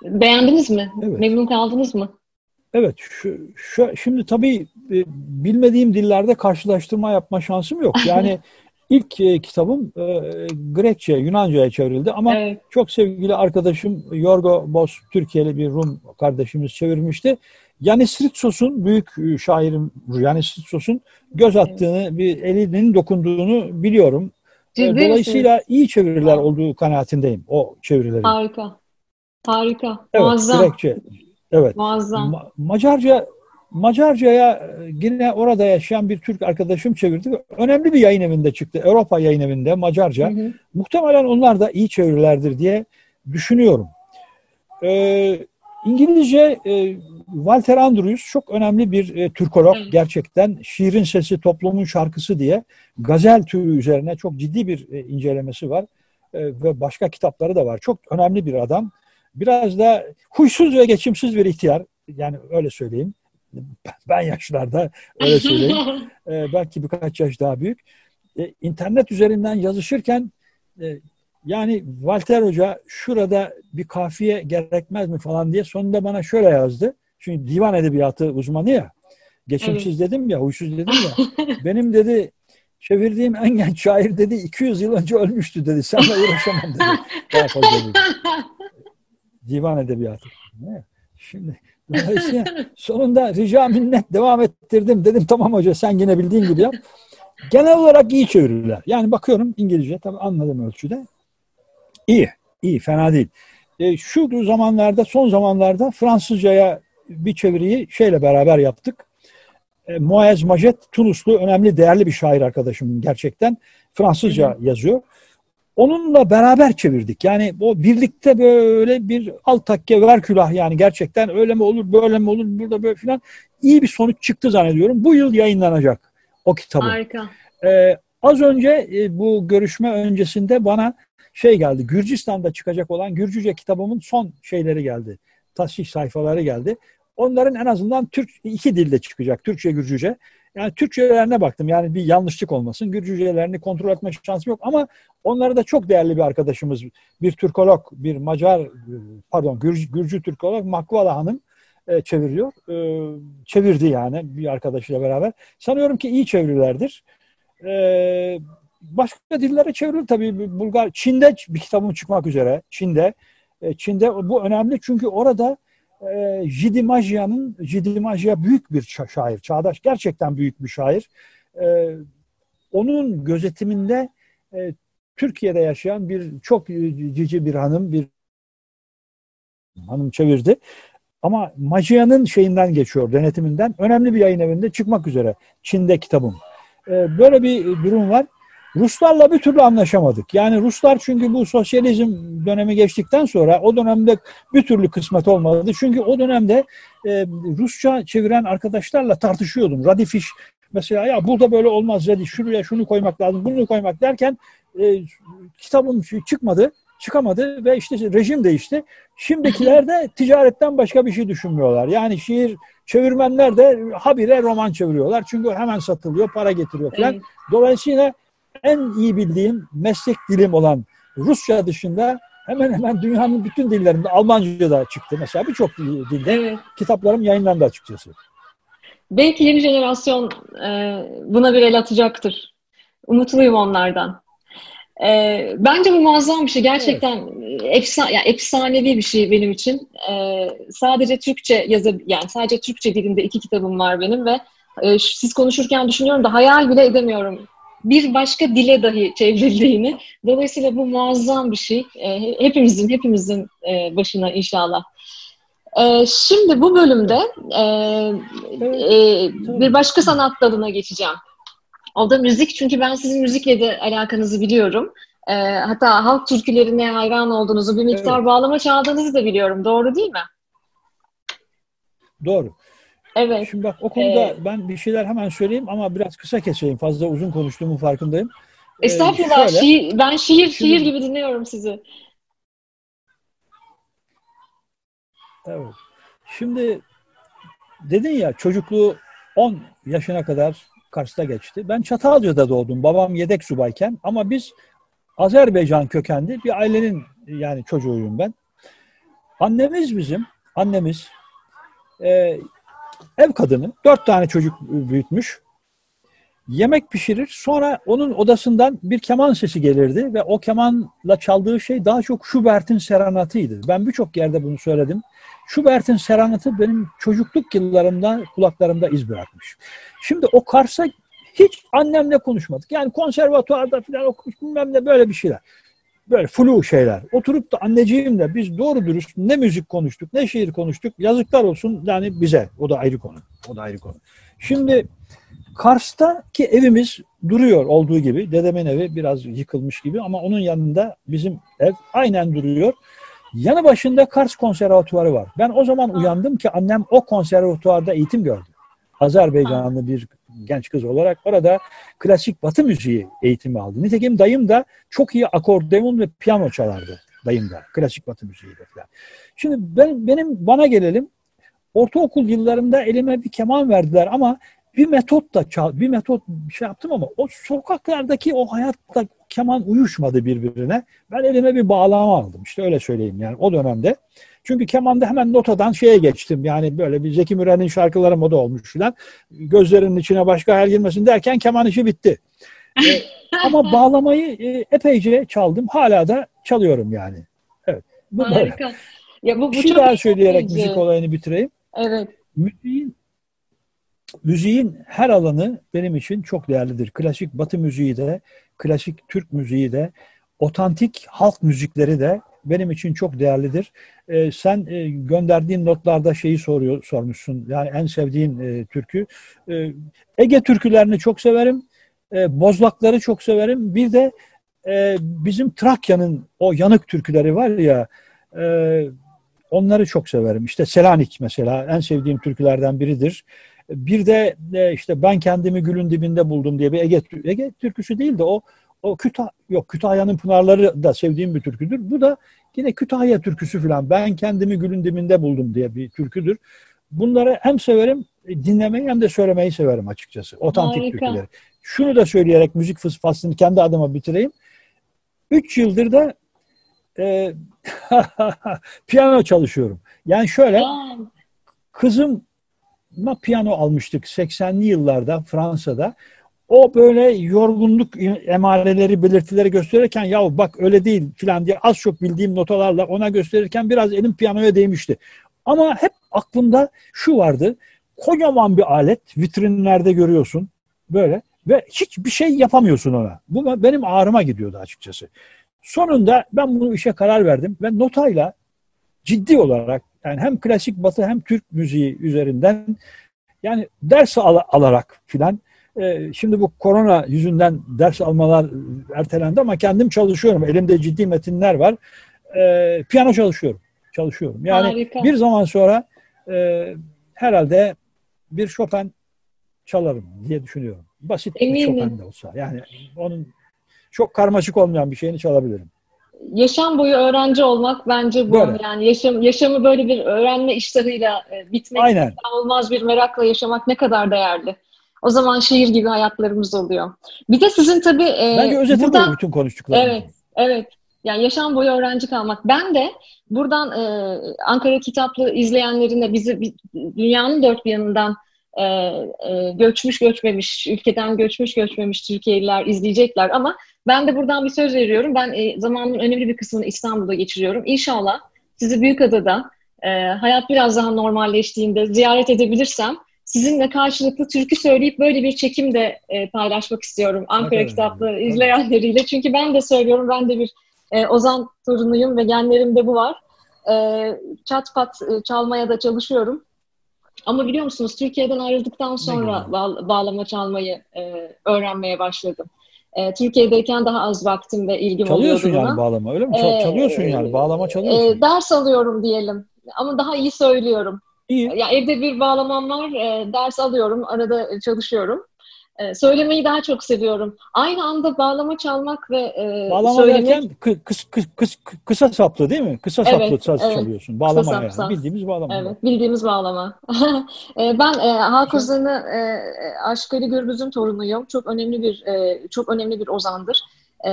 Beğendiniz mi? Evet. Memnun kaldınız mı? Evet, şu, şu, şimdi tabii e, bilmediğim dillerde karşılaştırma yapma şansım yok. Yani ilk e, kitabım e, Grekçe, Yunanca'ya çevrildi ama evet. çok sevgili arkadaşım Yorgo Bos, Türkiye'li bir Rum kardeşimiz çevirmişti. Yanis Ritsos'un, büyük e, şairim Yanis Ritsos'un göz attığını, evet. bir elinin dokunduğunu biliyorum. Ciddi Dolayısıyla misiniz? iyi çeviriler olduğu kanaatindeyim o çevirilerin. Harika. Harika. Evet, Muazzam. Grekçe, Evet. Muazzam. Ma- Macarca Macarca'ya yine orada yaşayan bir Türk arkadaşım çevirdi. Önemli bir yayın evinde çıktı. Avrupa yayın evinde Macarca. Hı hı. Muhtemelen onlar da iyi çevirilerdir diye düşünüyorum. Ee, İngilizce e, Walter Andrews çok önemli bir e, Türkolog evet. gerçekten. Şiirin Sesi Toplumun Şarkısı diye gazel türü üzerine çok ciddi bir e, incelemesi var. E, ve başka kitapları da var. Çok önemli bir adam. Biraz da huysuz ve geçimsiz bir ihtiyar. Yani öyle söyleyeyim. Ben yaşlarda öyle söyleyeyim. ee, belki birkaç yaş daha büyük. Ee, internet üzerinden yazışırken e, yani Walter Hoca şurada bir kafiye gerekmez mi falan diye sonunda bana şöyle yazdı. Çünkü divan edebiyatı uzmanı ya. Geçimsiz evet. dedim ya, huysuz dedim ya. Benim dedi çevirdiğim en genç şair dedi 200 yıl önce ölmüştü dedi. Senle uğraşamam dedi. Daha fazla dedi divan edebiyatı. Şimdi dolayısıyla sonunda rica minnet devam ettirdim. Dedim tamam hoca sen yine bildiğin gibi yap. Genel olarak iyi çeviriler. Yani bakıyorum İngilizce tabii anladığım ölçüde. İyi, iyi, fena değil. E, şu zamanlarda, son zamanlarda Fransızcaya bir çeviriyi şeyle beraber yaptık. E, Moez Majet, Tunuslu önemli, değerli bir şair arkadaşım gerçekten. Fransızca yazıyor. Onunla beraber çevirdik. Yani o birlikte böyle bir alt takke ver külah yani gerçekten öyle mi olur böyle mi olur burada böyle filan iyi bir sonuç çıktı zannediyorum. Bu yıl yayınlanacak o kitabı. Harika. Ee, az önce e, bu görüşme öncesinde bana şey geldi. Gürcistan'da çıkacak olan Gürcüce kitabımın son şeyleri geldi. Tasih sayfaları geldi. Onların en azından Türk iki dilde çıkacak. Türkçe, Gürcüce. Yani Türkçelerine baktım. Yani bir yanlışlık olmasın. Gürcücelerini kontrol etme şansım yok ama onları da çok değerli bir arkadaşımız. Bir Türkolog, bir Macar, pardon Gürcü, Gürcü Türkolog Makvala Hanım e, çeviriyor. E, çevirdi yani bir arkadaşıyla beraber. Sanıyorum ki iyi çevirilerdir. E, başka dillere çevrilir tabii. Bulgar, Çin'de bir kitabım çıkmak üzere. Çin'de. E, Çin'de bu önemli çünkü orada e, Jidimajya'nın Jidimajya büyük bir şair, çağdaş gerçekten büyük bir şair. E, onun gözetiminde e, Türkiye'de yaşayan bir çok cici bir hanım, bir hanım çevirdi. Ama Majya'nın şeyinden geçiyor, denetiminden. Önemli bir yayın evinde çıkmak üzere. Çin'de kitabım. E, böyle bir durum var. Ruslarla bir türlü anlaşamadık. Yani Ruslar çünkü bu sosyalizm dönemi geçtikten sonra o dönemde bir türlü kısmet olmadı. Çünkü o dönemde e, Rusça çeviren arkadaşlarla tartışıyordum. Radifiş mesela ya burada böyle olmaz Radifiş şuraya şunu koymak lazım bunu koymak derken e, kitabım çıkmadı çıkamadı ve işte rejim değişti. Şimdikiler de ticaretten başka bir şey düşünmüyorlar. Yani şiir çevirmenler de habire roman çeviriyorlar. Çünkü hemen satılıyor, para getiriyor falan. Evet. Dolayısıyla en iyi bildiğim meslek dilim olan Rusça dışında hemen hemen dünyanın bütün dillerinde Almanca da çıktı. Mesela birçok dilde evet. kitaplarım yayınlandı açıkçası. Belki yeni jenerasyon e, buna bir el atacaktır. Umutluyum onlardan. E, bence bu muazzam bir şey. Gerçekten evet. efsane, yani efsanevi bir şey benim için. E, sadece Türkçe yazı, yani sadece Türkçe dilinde iki kitabım var benim ve e, siz konuşurken düşünüyorum da hayal bile edemiyorum bir başka dile dahi çevrildiğini. Dolayısıyla bu muazzam bir şey. E, hepimizin hepimizin e, başına inşallah. E, şimdi bu bölümde e, e, bir başka sanat dalına geçeceğim. O da müzik. Çünkü ben sizin müzikle de alakanızı biliyorum. E, hatta halk türkülerine hayran olduğunuzu, bir miktar evet. bağlama çaldığınızı da biliyorum. Doğru değil mi? Doğru. Evet. Şimdi bak o konuda ee, ben bir şeyler hemen söyleyeyim ama biraz kısa keseyim. Fazla uzun konuştuğumun farkındayım. Ee, Estağfurullah. Ee, şöyle, şiir, ben şiir şimdi, şiir gibi dinliyorum sizi. Evet. Şimdi dedin ya çocukluğu 10 yaşına kadar Kars'ta geçti. Ben Çatalca'da doğdum. Babam yedek subayken ama biz Azerbaycan kökenli bir ailenin yani çocuğuyum ben. Annemiz bizim, annemiz e, ev kadını dört tane çocuk büyütmüş. Yemek pişirir. Sonra onun odasından bir keman sesi gelirdi ve o kemanla çaldığı şey daha çok Schubert'in serenatıydı. Ben birçok yerde bunu söyledim. Schubert'in serenatı benim çocukluk yıllarımda kulaklarımda iz bırakmış. Şimdi o Kars'a hiç annemle konuşmadık. Yani konservatuarda falan okumuş bilmem ne böyle bir şeyler böyle flu şeyler. Oturup da anneciğimle biz doğru dürüst ne müzik konuştuk, ne şiir konuştuk. Yazıklar olsun yani bize. O da ayrı konu. O da ayrı konu. Şimdi Kars'taki evimiz duruyor olduğu gibi. Dedemin evi biraz yıkılmış gibi ama onun yanında bizim ev aynen duruyor. Yanı başında Kars Konservatuvarı var. Ben o zaman uyandım ki annem o konservatuvarda eğitim gördü. Azerbaycanlı bir genç kız olarak orada klasik batı müziği eğitimi aldı. Nitekim dayım da çok iyi akordeon ve piyano çalardı dayım da. Klasik batı müziği de falan. Şimdi ben, benim bana gelelim. Ortaokul yıllarımda elime bir keman verdiler ama bir metot da çal, bir metot şey yaptım ama o sokaklardaki o hayatta keman uyuşmadı birbirine. Ben elime bir bağlama aldım. İşte öyle söyleyeyim yani o dönemde. Çünkü kemanda hemen notadan şeye geçtim. Yani böyle bir Zeki Müren'in şarkıları moda olmuş filan. Gözlerinin içine başka hayal girmesin derken keman işi bitti. ee, ama bağlamayı e, epeyce çaldım. Hala da çalıyorum yani. Evet. Bu Harika. Böyle. Ya bu, bu bir şey daha söyleyerek iyice. müzik olayını bitireyim. Evet. Müziğin müziğin her alanı benim için çok değerlidir. Klasik Batı müziği de, klasik Türk müziği de, otantik halk müzikleri de benim için çok değerlidir. E, sen e, gönderdiğin notlarda şeyi soruyor sormuşsun. Yani en sevdiğin e, türkü. E, Ege türkülerini çok severim. E, bozlakları çok severim. Bir de e, bizim Trakya'nın o yanık türküleri var ya e, onları çok severim. İşte Selanik mesela en sevdiğim türkülerden biridir. Bir de e, işte ben kendimi gülün dibinde buldum diye bir Ege, Ege türküsü değil de o o Kütah yok Kütahya'nın Pınarları da sevdiğim bir türküdür. Bu da yine Kütahya türküsü falan. Ben kendimi gülün dibinde buldum diye bir türküdür. Bunları hem severim dinlemeyi hem de söylemeyi severim açıkçası. Otantik Harika. türküleri. Şunu da söyleyerek müzik faslını kendi adıma bitireyim. Üç yıldır da e, piyano çalışıyorum. Yani şöyle kızım piyano almıştık 80'li yıllarda Fransa'da o böyle yorgunluk emareleri, belirtileri gösterirken ya bak öyle değil filan diye az çok bildiğim notalarla ona gösterirken biraz elim piyanoya değmişti. Ama hep aklımda şu vardı. Kocaman bir alet vitrinlerde görüyorsun böyle ve hiçbir şey yapamıyorsun ona. Bu benim ağrıma gidiyordu açıkçası. Sonunda ben bunu işe karar verdim ve notayla ciddi olarak yani hem klasik batı hem Türk müziği üzerinden yani ders al alarak filan şimdi bu korona yüzünden ders almalar ertelendi ama kendim çalışıyorum. Elimde ciddi metinler var. E, piyano çalışıyorum. Çalışıyorum. Yani Harika. bir zaman sonra e, herhalde bir Chopin çalarım diye düşünüyorum. Basit Eminim. bir Chopin de olsa. Yani onun çok karmaşık olmayan bir şeyini çalabilirim. Yaşam boyu öğrenci olmak bence bu. Böyle. Yani yaşam yaşamı böyle bir öğrenme iştahıyla e, bitmek Aynen. olmaz bir merakla yaşamak ne kadar değerli. O zaman şehir gibi hayatlarımız oluyor. Bir de sizin tabii... E, Bence özeti buradan, bu bütün konuştuklarımız. Evet, evet. Yani yaşam boyu öğrenci kalmak. Ben de buradan e, Ankara Kitaplı izleyenlerine bizi dünyanın dört bir yanından e, e, göçmüş göçmemiş, ülkeden göçmüş göçmemiş Türkiye'liler izleyecekler ama ben de buradan bir söz veriyorum. Ben e, zamanımın önemli bir kısmını İstanbul'da geçiriyorum. İnşallah sizi Büyükada'da e, hayat biraz daha normalleştiğinde ziyaret edebilirsem sizinle karşılıklı türkü söyleyip böyle bir çekim de e, paylaşmak istiyorum Ankara evet, kitapları evet. izleyenleriyle. Çünkü ben de söylüyorum, ben de bir e, Ozan torunuyum ve genlerimde bu var. E, çat pat e, çalmaya da çalışıyorum. Ama biliyor musunuz Türkiye'den ayrıldıktan sonra bağ, bağlama çalmayı e, öğrenmeye başladım. E, Türkiye'deyken daha az vaktim ve ilgim Çalıyorsun yani bağlama öyle mi? Çal, çalıyorsun yani bağlama çalıyorsun. E, ders alıyorum diyelim ama daha iyi söylüyorum. İyi. Ya evde bir bağlamam var, e, ders alıyorum, arada çalışıyorum. E, söylemeyi daha çok seviyorum. Aynı anda bağlama çalmak ve e, bağlama söylemek... derken kıs, kıs, kıs, kısa saplı değil mi? Kısa saplı evet, saz evet. çalıyorsun. Bağlama kısa yani. Sap. Bildiğimiz bağlama. Evet, bildiğimiz bağlama. e, ben e, Halk Ozanı e, Aşkari Gürbüz'ün torunuyum. Çok önemli bir e, çok önemli bir ozandır. E,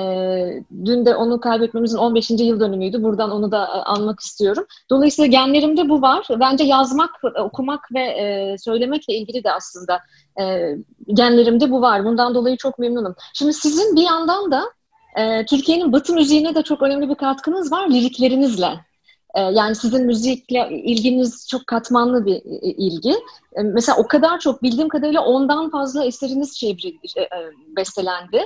dün de onu kaybetmemizin 15. yıl dönümüydü. Buradan onu da e, anmak istiyorum. Dolayısıyla genlerimde bu var. Bence yazmak, okumak ve e, söylemekle ilgili de aslında e, genlerimde bu var. Bundan dolayı çok memnunum. Şimdi sizin bir yandan da e, Türkiye'nin Batı müziğine de çok önemli bir katkınız var liriklerinizle. E, yani sizin müzikle ilginiz çok katmanlı bir e, ilgi. E, mesela o kadar çok bildiğim kadarıyla ondan fazla eseriniz şey, bestelendi.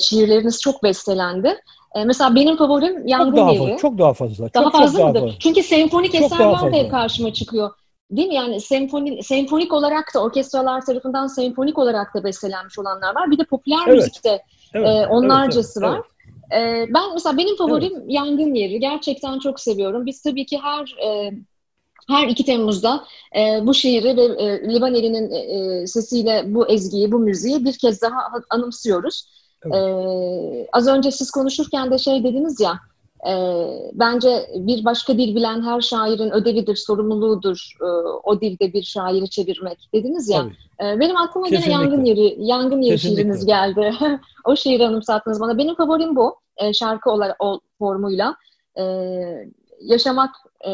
Şiirleriniz çok bestelendi. Mesela benim favorim Yangın çok daha Yeri. Fazla, çok daha fazla. Daha çok, fazla çok mıdır? Daha fazla. Çünkü senfonik çok eserler de karşıma çıkıyor. Değil mi? Yani senfoni, senfonik olarak da orkestralar tarafından senfonik olarak da bestelenmiş olanlar var. Bir de popüler evet. müzikte evet. e, onlarcası evet, evet, var. Evet. E, ben mesela benim favorim evet. Yangın Yeri. Gerçekten çok seviyorum. Biz tabii ki her e, her 2 Temmuz'da e, bu şiiri ve e, Livaneli'nin e, e, sesiyle bu ezgiyi, bu müziği bir kez daha anımsıyoruz. Evet. E, az önce siz konuşurken de şey dediniz ya, e, bence bir başka dil bilen her şairin ödevidir, sorumluluğudur e, o dilde bir şairi çevirmek dediniz ya. E, benim aklıma Kesinlikle. yine yangın yeri, yangın yeri şiiriniz geldi. o şiiri anımsattınız bana. Benim favorim bu e, şarkı olarak o formuyla. E, yaşamak e,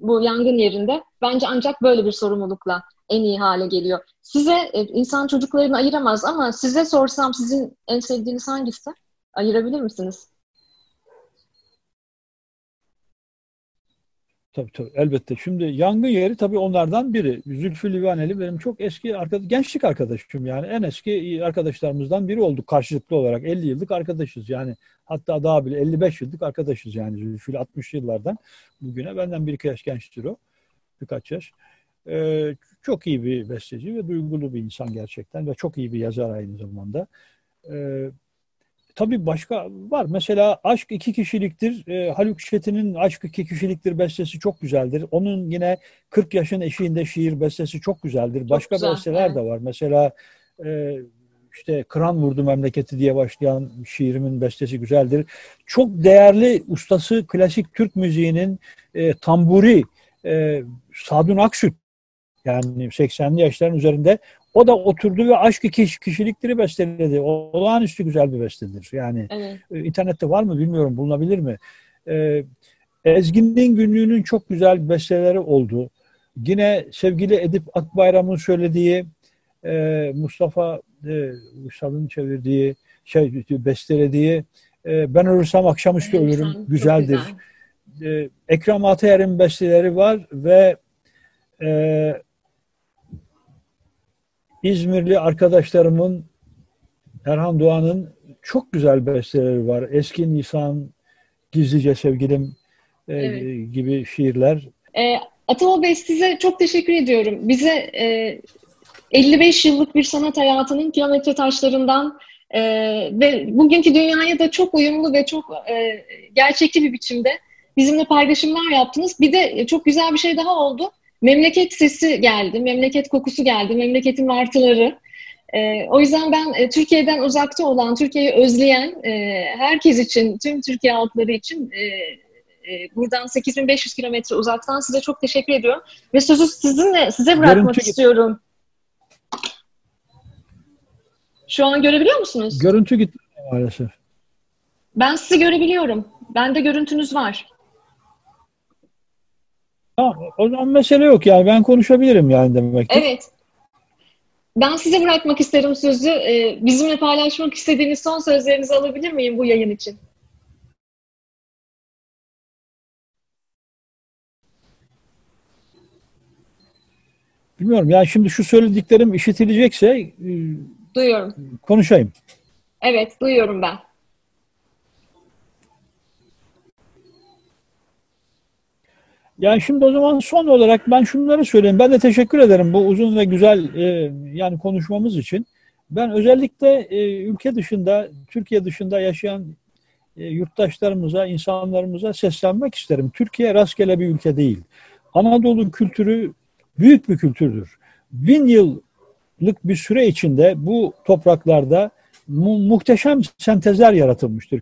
bu yangın yerinde bence ancak böyle bir sorumlulukla en iyi hale geliyor. Size e, insan çocuklarını ayıramaz ama size sorsam sizin en sevdiğiniz hangisi? Ayırabilir misiniz? Tabii tabii elbette. Şimdi yangın yeri tabii onlardan biri. Zülfü Livaneli benim çok eski arkadaş, gençlik arkadaşım yani en eski arkadaşlarımızdan biri olduk karşılıklı olarak. 50 yıllık arkadaşız yani hatta daha bile 55 yıllık arkadaşız yani Zülfü 60 yıllardan bugüne benden bir iki yaş gençtir o. Birkaç yaş. Ee, çok iyi bir besteci ve duygulu bir insan gerçekten ve çok iyi bir yazar aynı zamanda. Ee, Tabii başka var. Mesela Aşk iki kişiliktir. E, Haluk Çetin'in Aşk iki kişiliktir bestesi çok güzeldir. Onun yine 40 yaşın eşiğinde şiir bestesi çok güzeldir. Çok başka güzel, besteler evet. de var. Mesela e, işte Kıran Vurdu Memleketi diye başlayan şiirimin bestesi güzeldir. Çok değerli ustası klasik Türk müziğinin e, tamburi e, Sadun Aksüt yani 80'li yaşların üzerinde o da oturdu ve aşk kişilikleri besteledi. Olağanüstü güzel bir bestedir. Yani evet. E, internette var mı bilmiyorum bulunabilir mi? Ee, Ezgin'in günlüğünün çok güzel besteleri oldu. Yine sevgili Edip Akbayram'ın söylediği e, Mustafa e, Uşsal'ın çevirdiği şey bestelediği e, Ben ölürsem akşamüstü evet, ölürüm güzeldir. Güzel. E, Ekrem Atayer'in besteleri var ve e, İzmirli arkadaşlarımın Erhan Doğan'ın çok güzel besteleri var. Eski Nisan, Gizlice Sevgilim e, evet. gibi şiirler. E, Atama Bey size çok teşekkür ediyorum. Bize e, 55 yıllık bir sanat hayatının kilometre taşlarından e, ve bugünkü dünyaya da çok uyumlu ve çok e, gerçekçi bir biçimde bizimle paylaşımlar yaptınız. Bir de çok güzel bir şey daha oldu memleket sesi geldi, memleket kokusu geldi, memleketin martıları. E, o yüzden ben e, Türkiye'den uzakta olan, Türkiye'yi özleyen e, herkes için, tüm Türkiye halkları için e, e, buradan 8500 kilometre uzaktan size çok teşekkür ediyorum. Ve sözü sizinle, size bırakmak Görüntü... istiyorum. Şu an görebiliyor musunuz? Görüntü gitti maalesef. Ben sizi görebiliyorum. Bende görüntünüz var. O zaman mesele yok yani ben konuşabilirim yani demek ki. Evet. Ben size bırakmak isterim sözü. Ee, bizimle paylaşmak istediğiniz son sözlerinizi alabilir miyim bu yayın için? Bilmiyorum. Yani şimdi şu söylediklerim işitilecekse e, duyuyorum. Konuşayım. Evet, duyuyorum ben. Yani şimdi o zaman son olarak ben şunları söyleyeyim. Ben de teşekkür ederim bu uzun ve güzel e, yani konuşmamız için. Ben özellikle e, ülke dışında, Türkiye dışında yaşayan e, yurttaşlarımıza, insanlarımıza seslenmek isterim. Türkiye rastgele bir ülke değil. Anadolu kültürü büyük bir kültürdür. Bin yıllık bir süre içinde bu topraklarda mu muhteşem sentezler yaratılmıştır.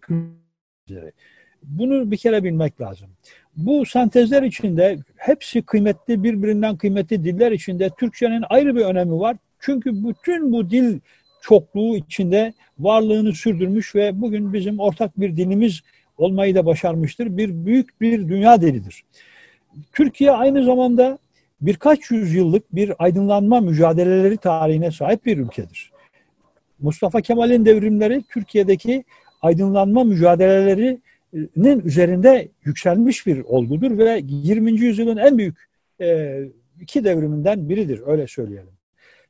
Bunu bir kere bilmek lazım. Bu sentezler içinde hepsi kıymetli, birbirinden kıymetli diller içinde Türkçenin ayrı bir önemi var. Çünkü bütün bu dil çokluğu içinde varlığını sürdürmüş ve bugün bizim ortak bir dilimiz olmayı da başarmıştır. Bir büyük bir dünya dilidir. Türkiye aynı zamanda birkaç yüzyıllık bir aydınlanma mücadeleleri tarihine sahip bir ülkedir. Mustafa Kemal'in devrimleri Türkiye'deki aydınlanma mücadelelerinin üzerinde yükselmiş bir olgudur ve 20. yüzyılın en büyük e, iki devriminden biridir öyle söyleyelim.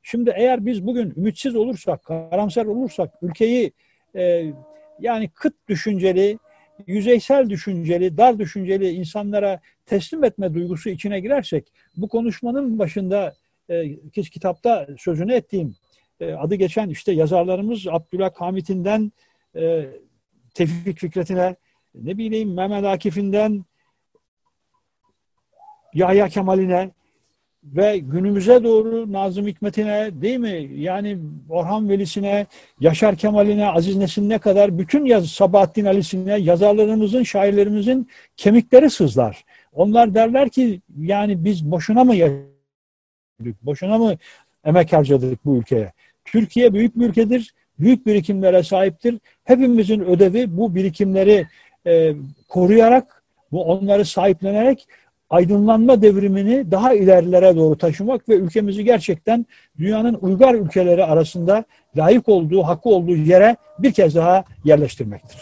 Şimdi eğer biz bugün ümitsiz olursak, karamsar olursak ülkeyi e, yani kıt düşünceli, yüzeysel düşünceli, dar düşünceli insanlara teslim etme duygusu içine girersek bu konuşmanın başında e, kitapta sözünü ettiğim adı geçen işte yazarlarımız Abdülhak Hamit'inden e, Tevfik Fikret'ine ne bileyim Mehmet Akif'inden Yahya Kemal'ine ve günümüze doğru Nazım Hikmet'ine değil mi? Yani Orhan Veli'sine, Yaşar Kemal'ine, Aziz Nesin'ine kadar bütün yaz Sabahattin Ali'sine, yazarlarımızın, şairlerimizin kemikleri sızlar. Onlar derler ki yani biz boşuna mı yaşadık, boşuna mı emek harcadık bu ülkeye? Türkiye büyük bir ülkedir, büyük birikimlere sahiptir. Hepimizin ödevi bu birikimleri e, koruyarak, bu onları sahiplenerek aydınlanma devrimini daha ilerilere doğru taşımak ve ülkemizi gerçekten dünyanın uygar ülkeleri arasında layık olduğu, hakkı olduğu yere bir kez daha yerleştirmektir.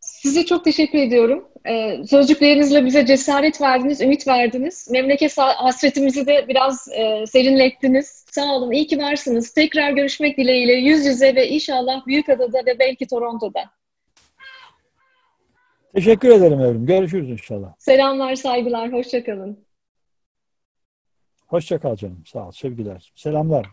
Size çok teşekkür ediyorum. Ee, sözcüklerinizle bize cesaret verdiniz, ümit verdiniz. Memleket hasretimizi de biraz e, serinlettiniz. Sağ olun, iyi ki varsınız. Tekrar görüşmek dileğiyle yüz yüze ve inşallah Büyükada'da ve belki Toronto'da. Teşekkür ederim evrim. Görüşürüz inşallah. Selamlar, saygılar. Hoşçakalın. Hoşçakal canım. Sağ ol. Sevgiler. Selamlar.